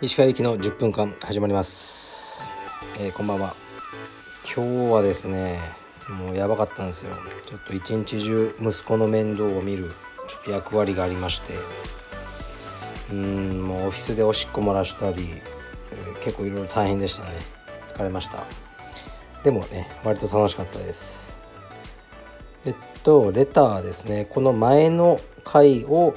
石川行きの10分間始まります、えー、こんばんは。今日はですねもうやばかったんですよ。ちょっと一日中息子の面倒を見るちょっと役割がありまして。うんもうオフィスでおしっこ漏らしたり、えー、結構いろいろ大変でしたね。疲れました。でもね割と楽しかったです。えっとレターですね。この前の回を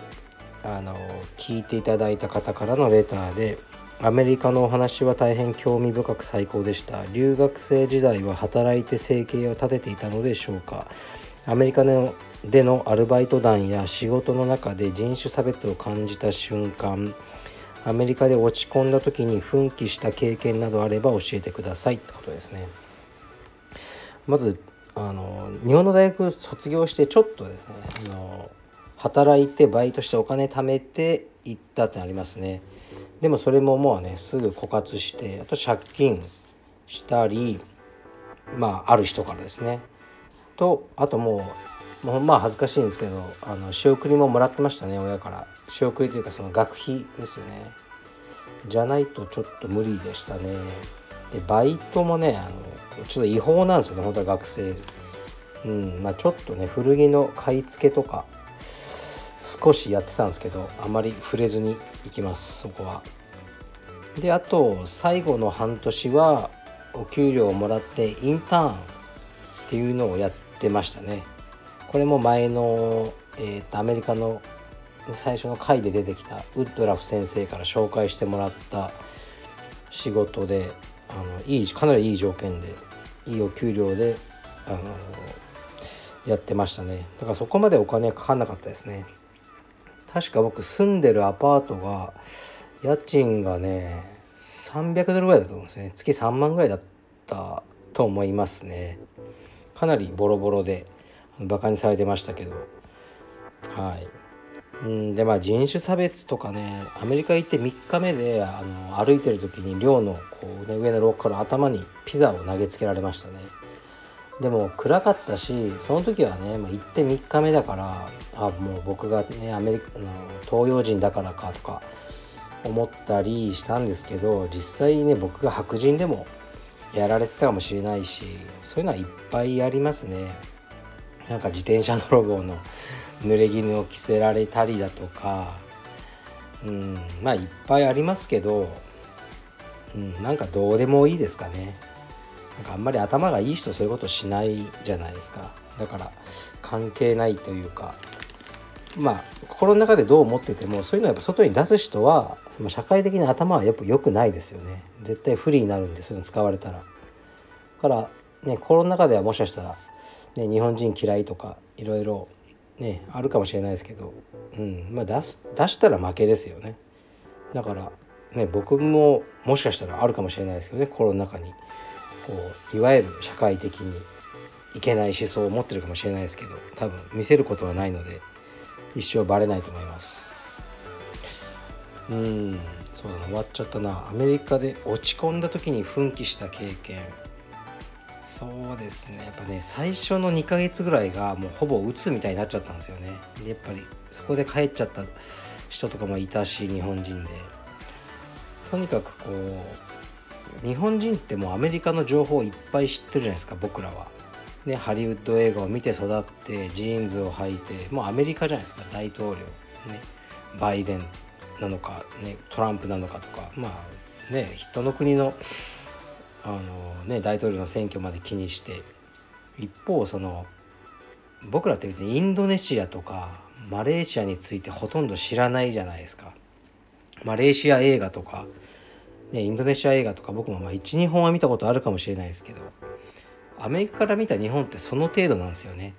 あの聞いていただいた方からのレターでアメリカのお話は大変興味深く最高でした。留学生時代は働いて生計を立てていたのでしょうか。アメリカでのアルバイト団や仕事の中で人種差別を感じた瞬間アメリカで落ち込んだ時に奮起した経験などあれば教えてください。ってことですね。まずあの日本の大学卒業してちょっとですねあの働いてバイトしてお金貯めて行ったってありますね。でもそれももうねすぐ枯渇してあと借金したりまあある人からですね。とあともうもうまあ恥ずかしいんですけどあの仕送りももらってましたね親から。仕送りというかその学費ですよね。じゃないとちょっと無理でしたね。でバイトもねあのちょっと違法なんですよね本当は学生。うんまあちょっとね古着の買い付けとか少しやってたんですけどあまり触れずに行きますそこは。であと最後の半年はお給料をもらってインターンっていうのをやってましたね。これも前の、えーと、アメリカの最初の回で出てきたウッドラフ先生から紹介してもらった仕事であのいいかなりいい条件でいいお給料であのやってましたね。だからそこまでお金かかんなかったですね。確か僕住んでるアパートが家賃がね300ドルぐらいだと思うんですね。月3万ぐらいだったと思いますね。かなりボロボロでバカにされてましたけど。はい。うんでまあ人種差別とかねアメリカ行って3日目であの歩いてる時に寮のこう、ね、上の廊下から頭にピザを投げつけられましたね。でも暗かったしその時はね、まあ、行って3日目だからあもう僕がねアメリカの東洋人だからかとか思ったりしたんですけど実際ね僕が白人でもやられてたかもしれないしそういうのはいっぱいありますね。なんか自転車泥棒の濡れ衣を着せられたりだとかうんまあいっぱいありますけど、うん、なんかどうでもいいですかね。なんかあんまり頭がいい人そういうことしないじゃないですか。だから関係ないというかまあ心の中でどう思っててもそういうのをやっぱ外に出す人は社会的に頭はやっぱ良くないですよね。絶対不利になるんでそういうの使われたら。からね心の中ではもしかしたら、ね、日本人嫌いとかいろいろねあるかもしれないですけど、うんまあ、出す出したら負けですよね。だからね僕ももしかしたらあるかもしれないですけどね心の中に。こういわゆる社会的にいけない思想を持ってるかもしれないですけど多分見せることはないので一生バレないと思います。うんそうだな終わっちゃったな。アメリカで落ち込んだ時に奮起した経験。そうですね。やっぱね最初の2ヶ月ぐらいがもうほぼ鬱みたいになっちゃったんですよね。でやっぱりそこで帰っちゃった人とかもいたし日本人で。とにかくこう日本人ってもうアメリカの情報をいっぱい知ってるじゃないですか僕らは。ね、ハリウッド映画を見て育ってジーンズを履いてもうアメリカじゃないですか大統領、ね、バイデンなのか、ね、トランプなのかとか。まあね人の国のあの、ね、大統領の選挙まで気にして一方その僕らって別にインドネシアとかマレーシアについてほとんど知らないじゃないですか。マレーシア映画とか、ね、インドネシア映画とか僕もまあ12本は見たことあるかもしれないですけどアメリカから見た日本ってその程度なんですよね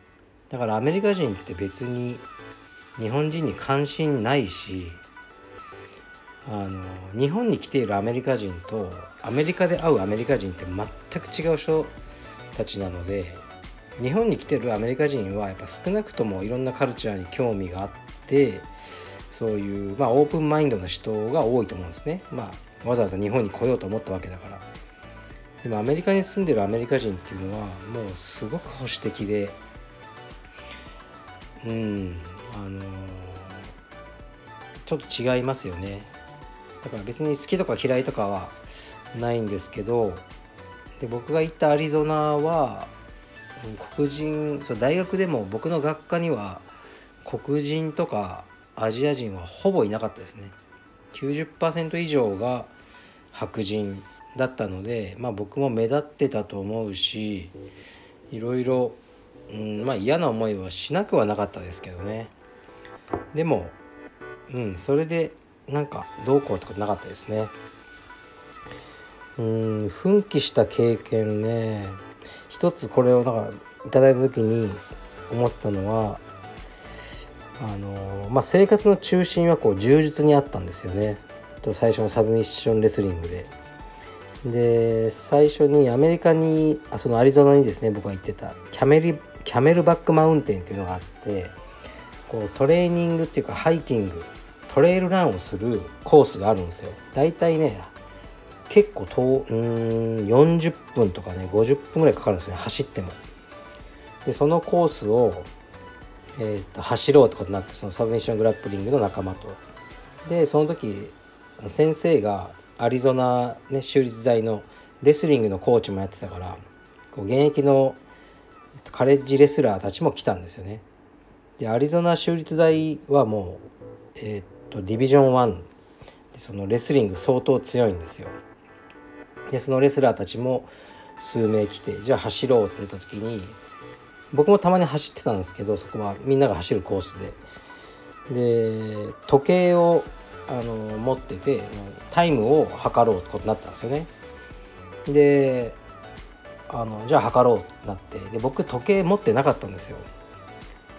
だからアメリカ人って別に日本人に関心ないしあの日本に来ているアメリカ人とアメリカで会うアメリカ人って全く違う人たちなので日本に来てるアメリカ人はやっぱ少なくともいろんなカルチャーに興味があってそういう、まあ、オープンマインドな人が多いと思うんですね、まあ、わざわざ日本に来ようと思ったわけだから。でもアメリカに住んでるアメリカ人っていうのはもうすごく保守的でうんあの、ちょっと違いますよね。だから別に好きとか嫌いとかはないんですけどで僕が行ったアリゾナは黒人そう大学でも僕の学科には黒人とかアジア人はほぼいなかったですね。90%以上が白人だったので、まあ、僕も目立ってたと思うしいろいろ、うんまあ、嫌な思いはしなくはなかったですけどね。でも、うん、それでなんかどうこうとかなかったですね。うん奮起した経験ね。一つこれをなんかいただいた時に思ってたのはあのまあ、生活の中心はこう柔術にあったんですよね。と最初のサブミッションレスリングで。で最初にアメリカにあそのアリゾナにですね僕が行ってたキャメリキャメルバックマウンテンっていうのがあってこうトレーニングっていうかハイキングトレイルランをするコースがあるんですよ。だいたいね結構遠うん40分とかね50分ぐらいかかるんですね走っても。でそのコースを、えー、と走ろうってことになってそのサブミッショングラップリングの仲間と。でその時先生がアリゾナ、ね、州立大のレスリングのコーチもやってたからこう現役のカレッジレスラーたちも来たんですよね。でアリゾナ州立大はもう、えー、とディビジョン1でそのレスリング相当強いんですよ。でそのレスラーたちも数名来てじゃあ走ろうって言った時に僕もたまに走ってたんですけどそこはみんなが走るコースで。で時計をあの持っててタイムを測ろうってことになったんですよね。であのじゃあ測ろうってなってで僕時計持ってなかったんですよ。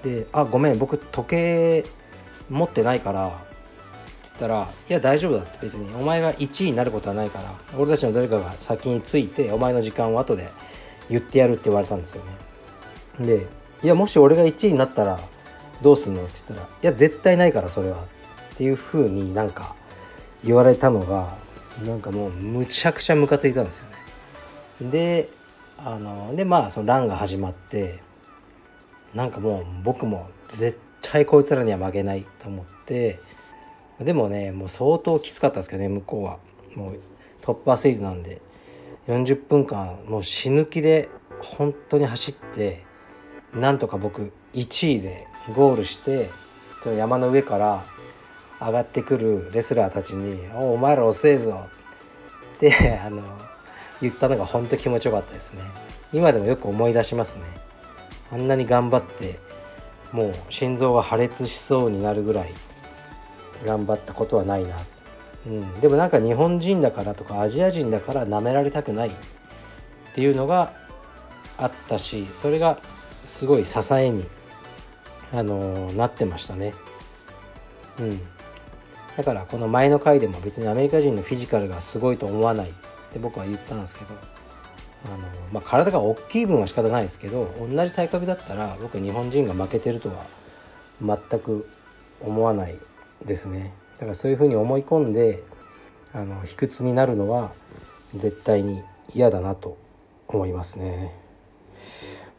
で「あごめん僕時計持ってないから」ったら「いや大丈夫だ」って別にお前が1位になることはないから俺たちの誰かが先についてお前の時間を後で言ってやるって言われたんですよねでいやもし俺が1位になったらどうすんのって言ったら「いや絶対ないからそれは」っていうふうになんか言われたのがなんかもうむちゃくちゃムカついたんですよね。であのでまあそのランが始まってなんかもう僕も絶対こいつらには負けないと思ってでもねもう相当きつかったですけどね向こうは。もうトップアスリートなんで。40分間もう死ぬ気で本当に走ってなんとか僕1位でゴールして山の上から上がってくるレスラーたちに「おお前ら遅えぞ」ってあの言ったのが本当気持ちよかったですね。今でもよく思い出しますね。あんなに頑張ってもう心臓が破裂しそうになるぐらい。頑張ったことはないな、うん、でもなんか日本人だからとかアジア人だから舐められたくないっていうのがあったしそれがすごい支えに、あのー、なってましたね。うん、だからこの前の回でも別にアメリカ人のフィジカルがすごいと思わないって僕は言ったんですけどあの、まあ、体が大きい分は仕方ないですけど同じ体格だったら僕日本人が負けてるとは全く思わないですね。だからそういうふうに思い込んであの卑屈になるのは絶対に嫌だなと思いますね。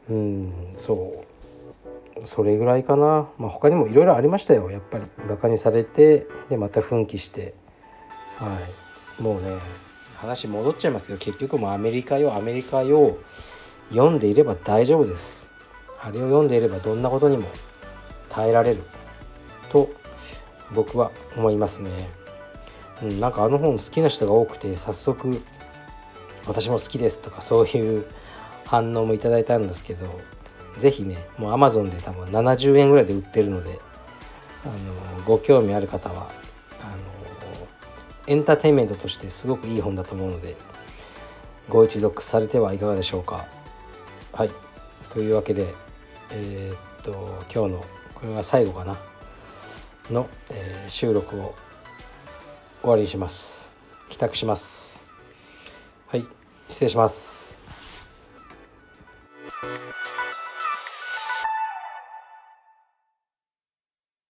うんそう。それぐらいかな、まあ、他にもいろいろありましたよ。やっぱりバカにされてでまた奮起して。はい。もうね話戻っちゃいますけど結局もうアメリカよアメリカよ読んでいれば大丈夫です。あれを読んでいればどんなことにも耐えられる。と僕は思いますね、うん、なんかあの本好きな人が多くて早速私も好きですとかそういう反応もいただいたんですけど是非ねもう Amazon で多分70円ぐらいで売ってるのであのご興味ある方はあのエンターテインメントとしてすごくいい本だと思うのでご一読されてはいかがでしょうか。はい。というわけでえー、っと今日のこれが最後かな。の、えー、収録を終わりにします。帰宅します。はい失礼します。